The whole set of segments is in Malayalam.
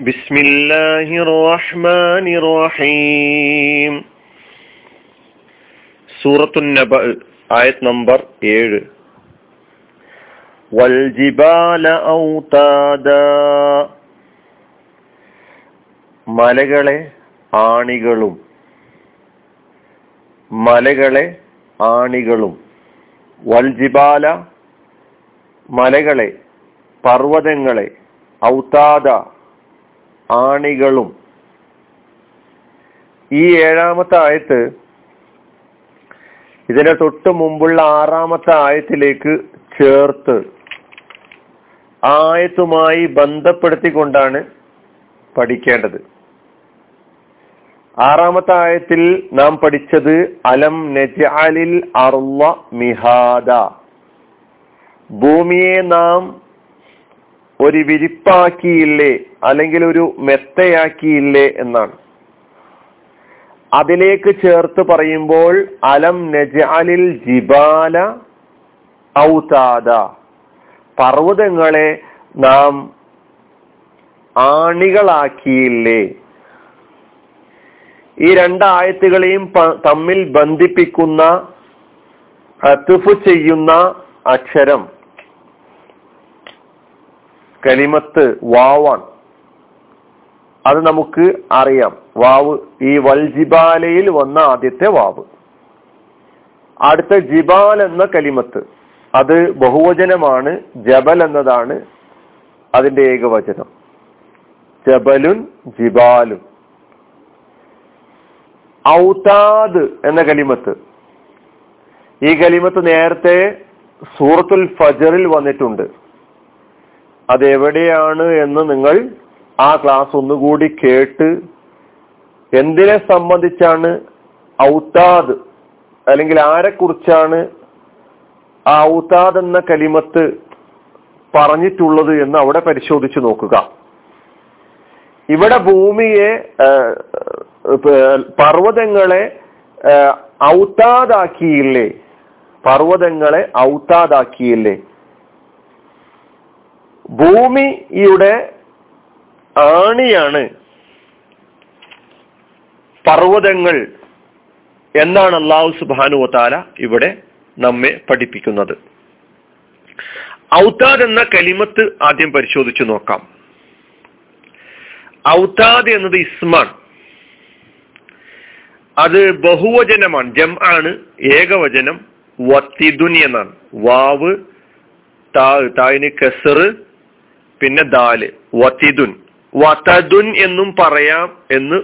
بسم الله الرحمن الرحيم സൂറത്തു നബ ആയത് നമ്പർ ഏഴ് വൽജിബാല ഔതാദ മലകളെ ആണികളും മലകളെ ആണികളും വൽജിബാല മലകളെ പർവ്വതങ്ങളെ ഔതാദ ആണികളും. ഈ ഏഴാമത്തെ ആയത്ത് ഇതിനെ തൊട്ട് മുമ്പുള്ള ആറാമത്തെ ആയത്തിലേക്ക് ചേർത്ത് ആയത്തുമായി ബന്ധപ്പെടുത്തിക്കൊണ്ടാണ് പഠിക്കേണ്ടത്. ആറാമത്തെ ആയത്തിൽ നാം പഠിച്ചത് അലം നജാലിൽ അർവ മിഹാദ. ഭൂമിയെ നാം ഒരു വിരിപ്പാക്കിയില്ലേ അല്ലെങ്കിൽ ഒരു മെത്തയാക്കിയില്ലേ എന്നാണ്. അതിലേക്ക് ചേർത്ത് പറയുമ്പോൾ അലം നജാലിൽ ജിബാല ഔതാദ. പർവതങ്ങളെ നാം ആണികളാക്കിയില്ലേ? ഈ രണ്ടായത്തുകളെയും തമ്മിൽ ബന്ധിപ്പിക്കുന്ന അത്തുഫ് ചെയ്യുന്ന അക്ഷരം. കലിമത്ത് വാവാണ്. അത് നമുക്ക് അറിയാം. വാവ് ഈ വൽജിബാലയിൽ വന്ന ആദ്യത്തെ വാവ്. അടുത്ത ജിബാൽ എന്ന കലിമത്ത്. അത് ബഹുവചനമാണ്. ജബൽ എന്നതാണ് അതിന്റെ ഏകവചനം. ജബലുൻ ജിബാലും. ഔതാദ് എന്ന കലിമത്ത്. ഈ കലിമത്ത് നേരത്തെ സൂറത്തുൽ ഫജറിൽ വന്നിട്ടുണ്ട്. അതെവിടെയാണ് എന്ന് നിങ്ങൾ ആ ക്ലാസ് ഒന്നുകൂടി കേട്ട് എന്തിനെ സംബന്ധിച്ചാണ് ഔത്താദ് അല്ലെങ്കിൽ ആരെക്കുറിച്ചാണ് ആ ഔത്താദ് എന്ന കലിമത്ത് പറഞ്ഞിട്ടുള്ളത് എന്ന് അവിടെ പരിശോധിച്ചു നോക്കുക. ഇവിടെ ഭൂമിയെ പർവതങ്ങളെ ഔത്താദാക്കിയില്ലേ? പർവതങ്ങളെ ഔത്താദാക്കിയില്ലേ? ഭൂമിയുടെ ആണിയാണ് പർവതങ്ങൾ എന്നാണ് അള്ളാഹു സുബാനുവത്താല ഇവിടെ നമ്മെ പഠിപ്പിക്കുന്നത്. ഔതാദ് എന്ന കലിമത്ത് ആദ്യം പരിശോധിച്ചു നോക്കാം. ഔതാദ് എന്നത് ഇസ്മാൻ അത് ബഹുവചനമാണ്. ജം ആണ് ഏകവചനം. വത്തിദുനി എന്നാണ്. വാവ് താ താവിന് കസറ് പിന്നെ ദാൽ വതിദുൻ. വതദുൻ എന്നും പറയാം എന്ന്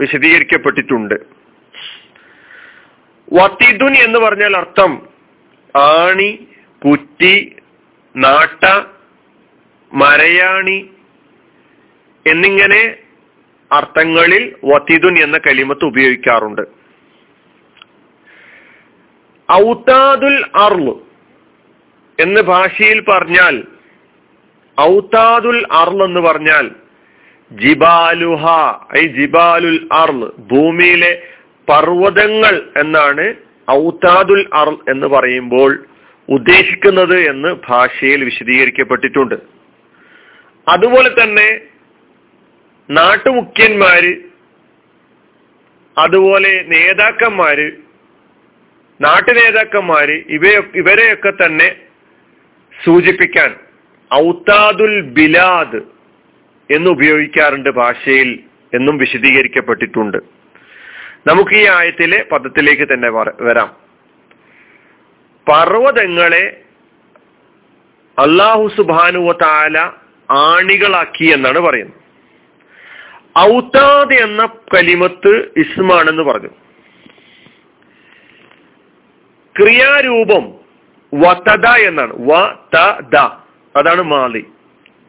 വിശദീകരിക്കപ്പെട്ടിട്ടുണ്ട്. വത്തിദുൻ എന്ന് പറഞ്ഞാൽ അർത്ഥം ആണി കുറ്റി നാട്ട മരയാണി എന്നിങ്ങനെ അർത്ഥങ്ങളിൽ വത്തിദുൻ എന്ന കലിമത്ത് ഉപയോഗിക്കാറുണ്ട്. ഔതാദുൽ അർൾ എന്ന് ഭാഷയിൽ പറഞ്ഞാൽ ഔത്താദുൽ അർൾ എന്ന് പറഞ്ഞാൽ ജിബാലുഹ ഐ ജിബാലുൽ അർൾ ഭൂമിയിലെ പർവതങ്ങൾ എന്നാണ് ഔതാദുൽ അർൾ എന്ന് പറയുമ്പോൾ ഉദ്ദേശിക്കുന്നത് എന്ന് ഭാഷയിൽ വിശദീകരിക്കപ്പെട്ടിട്ടുണ്ട്. അതുപോലെ തന്നെ നാട്ടുമുഖ്യന്മാര് അതുപോലെ നേതാക്കന്മാര് നാട്ടു നേതാക്കന്മാര് ഇവയൊക്കെ ഇവരെയൊക്കെ തന്നെ സൂചിപ്പിക്കാൻ ഔത്താദുൽ ബിലാദ് എന്ന് ഉപയോഗിക്കാറുണ്ട് ഭാഷയിൽ എന്നും വിശദീകരിക്കപ്പെട്ടിട്ടുണ്ട്. നമുക്ക് ഈ ആയത്തിലെ പദത്തിലേക്ക് തന്നെ വരാം പർവതങ്ങളെ അള്ളാഹു സുബാനുവ താല ആണികളാക്കി എന്നാണ് പറയുന്നത്. ഔത്താദ് എന്ന കലിമത്ത് ഇസ്മാണെന്ന് പറഞ്ഞു. ക്രിയാരൂപം വതദ എന്നാണ്. വ ത അതാണ് മാലി.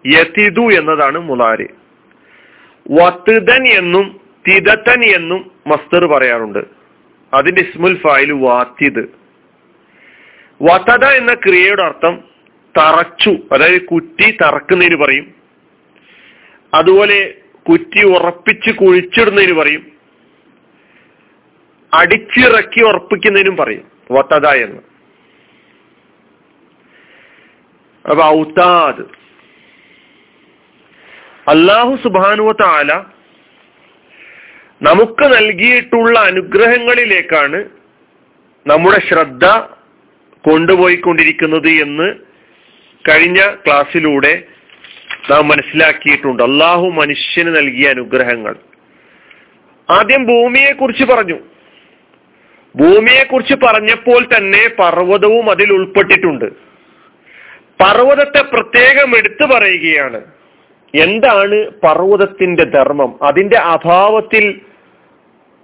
യതിദു എന്നതാണ് മുലാരി. വത്തുദൻ എന്നും തിദത്തൻ എന്നും മസ്തർ പറയാറുണ്ട്. അതിന്റെ ഇസ്മുൽ ഫായിൽ വാത്തിദ്. വതദ എന്ന ക്രിയയുടെ അർത്ഥം തറച്ചു അതായത് കുറ്റി തറക്കുന്നതിന് പറയും. അതുപോലെ കുറ്റി ഉറപ്പിച്ച് കുഴിച്ചിടുന്നതിന് പറയും. അടിച്ചിറക്കി ഉറപ്പിക്കുന്നതിനും പറയും. വത്തത എന്ന്. അള്ളാഹു സുബാനുവ താല നമുക്ക് നൽകിയിട്ടുള്ള അനുഗ്രഹങ്ങളിലേക്കാണ് നമ്മുടെ ശ്രദ്ധ കൊണ്ടുപോയിക്കൊണ്ടിരിക്കുന്നത് എന്ന് കഴിഞ്ഞ ക്ലാസ്സിലൂടെ നാം മനസ്സിലാക്കിയിട്ടുണ്ട്. അള്ളാഹു മനുഷ്യന് നൽകിയ അനുഗ്രഹങ്ങൾ. ആദ്യം ഭൂമിയെ കുറിച്ച് പറഞ്ഞു. ഭൂമിയെ കുറിച്ച് പറഞ്ഞപ്പോൾ തന്നെ പർവതവും അതിൽ ഉൾപ്പെട്ടിട്ടുണ്ട്. പർവതത്തെ പ്രത്യേകം എടുത്തു പറയുകയാണ്. എന്താണ് പർവതത്തിന്റെ ധർമ്മം? അതിന്റെ അഭാവത്തിൽ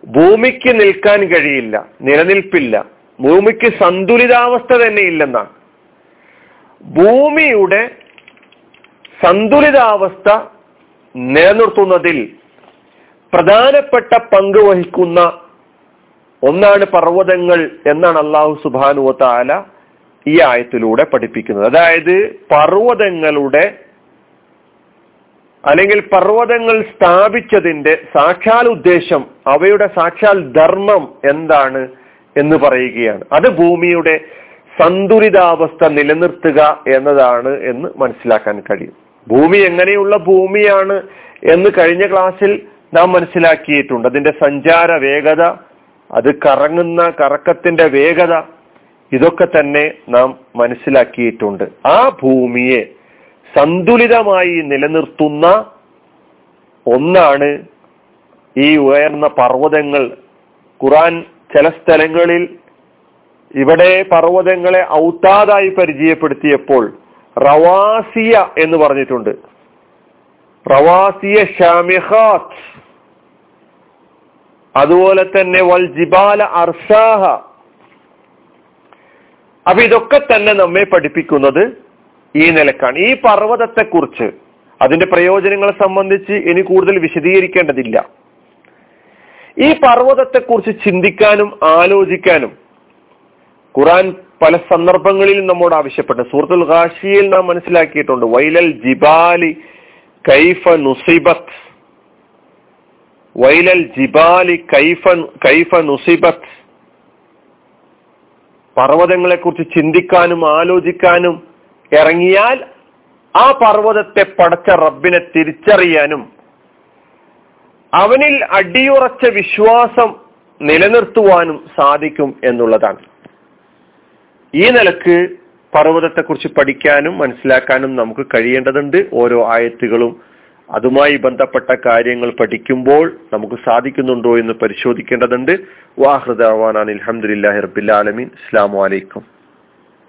ഭൂമിക്ക് നിൽക്കാൻ കഴിയില്ല നിലനിൽപ്പില്ല. ഭൂമിക്ക് സന്തുലിതാവസ്ഥ തന്നെ ഇല്ലെന്നാണ്. ഭൂമിയുടെ സന്തുലിതാവസ്ഥ നിലനിർത്തുന്നതിൽ പ്രധാനപ്പെട്ട പങ്ക് വഹിക്കുന്ന ഒന്നാണ് പർവതങ്ങൾ എന്നാണ് അള്ളാഹു സുബാനുവ താല ഈ ആയത്തിലൂടെ പഠിപ്പിക്കുന്നത്. അതായത് പർവതങ്ങളുടെ അല്ലെങ്കിൽ പർവതങ്ങൾ സ്ഥാപിച്ചതിന്റെ സാക്ഷാൽ ഉദ്ദേശം അവയുടെ സാക്ഷാൽ ധർമ്മം എന്താണ് എന്ന് പറയുകയാണ്. അത് ഭൂമിയുടെ സന്തുലിതാവസ്ഥ നിലനിർത്തുക എന്നതാണ് എന്ന് മനസ്സിലാക്കാൻ കഴിയും. ഭൂമി എങ്ങനെയുള്ള ഭൂമിയാണ് എന്ന് കഴിഞ്ഞ ക്ലാസ്സിൽ നാം മനസ്സിലാക്കിയിട്ടുണ്ട്. അതിന്റെ സഞ്ചാര വേഗത അത് കറങ്ങുന്ന കറക്കത്തിന്റെ വേഗത ഇതൊക്കെ തന്നെ നാം മനസ്സിലാക്കിയിട്ടുണ്ട്. ആ ഭൂമിയെ സന്തുലിതമായി നിലനിർത്തുന്ന ഒന്നാണ് ഈ ഉയർന്ന പർവതങ്ങൾ. ഖുറാൻ ചില സ്ഥലങ്ങളിൽ ഇവിടെ പർവതങ്ങളെ ഔത്താതായി പരിചയപ്പെടുത്തിയപ്പോൾ റവാസിയ എന്ന് പറഞ്ഞിട്ടുണ്ട്. റവാസിയ ഷാമിഹാത്ത്. അതുപോലെ തന്നെ വൽ ജിബാല അർസാഹ. അപ്പൊ ഇതൊക്കെ തന്നെ നമ്മെ പഠിപ്പിക്കുന്നത് ഈ നിലക്കാണ്. ഈ പർവതത്തെ കുറിച്ച് അതിന്റെ പ്രയോജനങ്ങളെ സംബന്ധിച്ച് ഇനി കൂടുതൽ വിശദീകരിക്കേണ്ടതില്ല. ഈ പർവതത്തെ കുറിച്ച് ചിന്തിക്കാനും ആലോചിക്കാനും ഖുറാൻ പല സന്ദർഭങ്ങളിൽ നമ്മോട് ആവശ്യപ്പെട്ടു. സൂറത്തുൽ ഖാഷിയിൽ നാം മനസ്സിലാക്കിയിട്ടുണ്ട്. വൈലൽ ജിബാലി കൈഫ നുസിബത്ത്. വൈലൽ ജിബാലി കൈഫ കൈഫ നുസിബത്ത്. പർവതങ്ങളെ കുറിച്ച് ചിന്തിക്കാനും ആലോചിക്കാനും ഇറങ്ങിയാൽ ആ പർവതത്തെ പടച്ച റബ്ബിനെ തിരിച്ചറിയാനും അവനിൽ അടിയുറച്ച വിശ്വാസം നിലനിർത്തുവാനും സാധിക്കും എന്നുള്ളതാണ്. ഈ നിലയ്ക്ക് പർവതത്തെക്കുറിച്ച് പഠിക്കാനും മനസ്സിലാക്കാനും നമുക്ക് കഴിയേണ്ടതുണ്ട്. ഓരോ ആയത്തുകളും അതുമായി ബന്ധപ്പെട്ട കാര്യങ്ങൾ പഠിക്കുമ്പോൾ നമുക്ക് സാധിക്കുന്നുണ്ടോ എന്ന് പരിശോധിക്കേണ്ടതുണ്ട്. വാഹൃദാൻ അലഹമുല്ലാഹി ആലമീൻ. അസ്സാം വലൈക്കും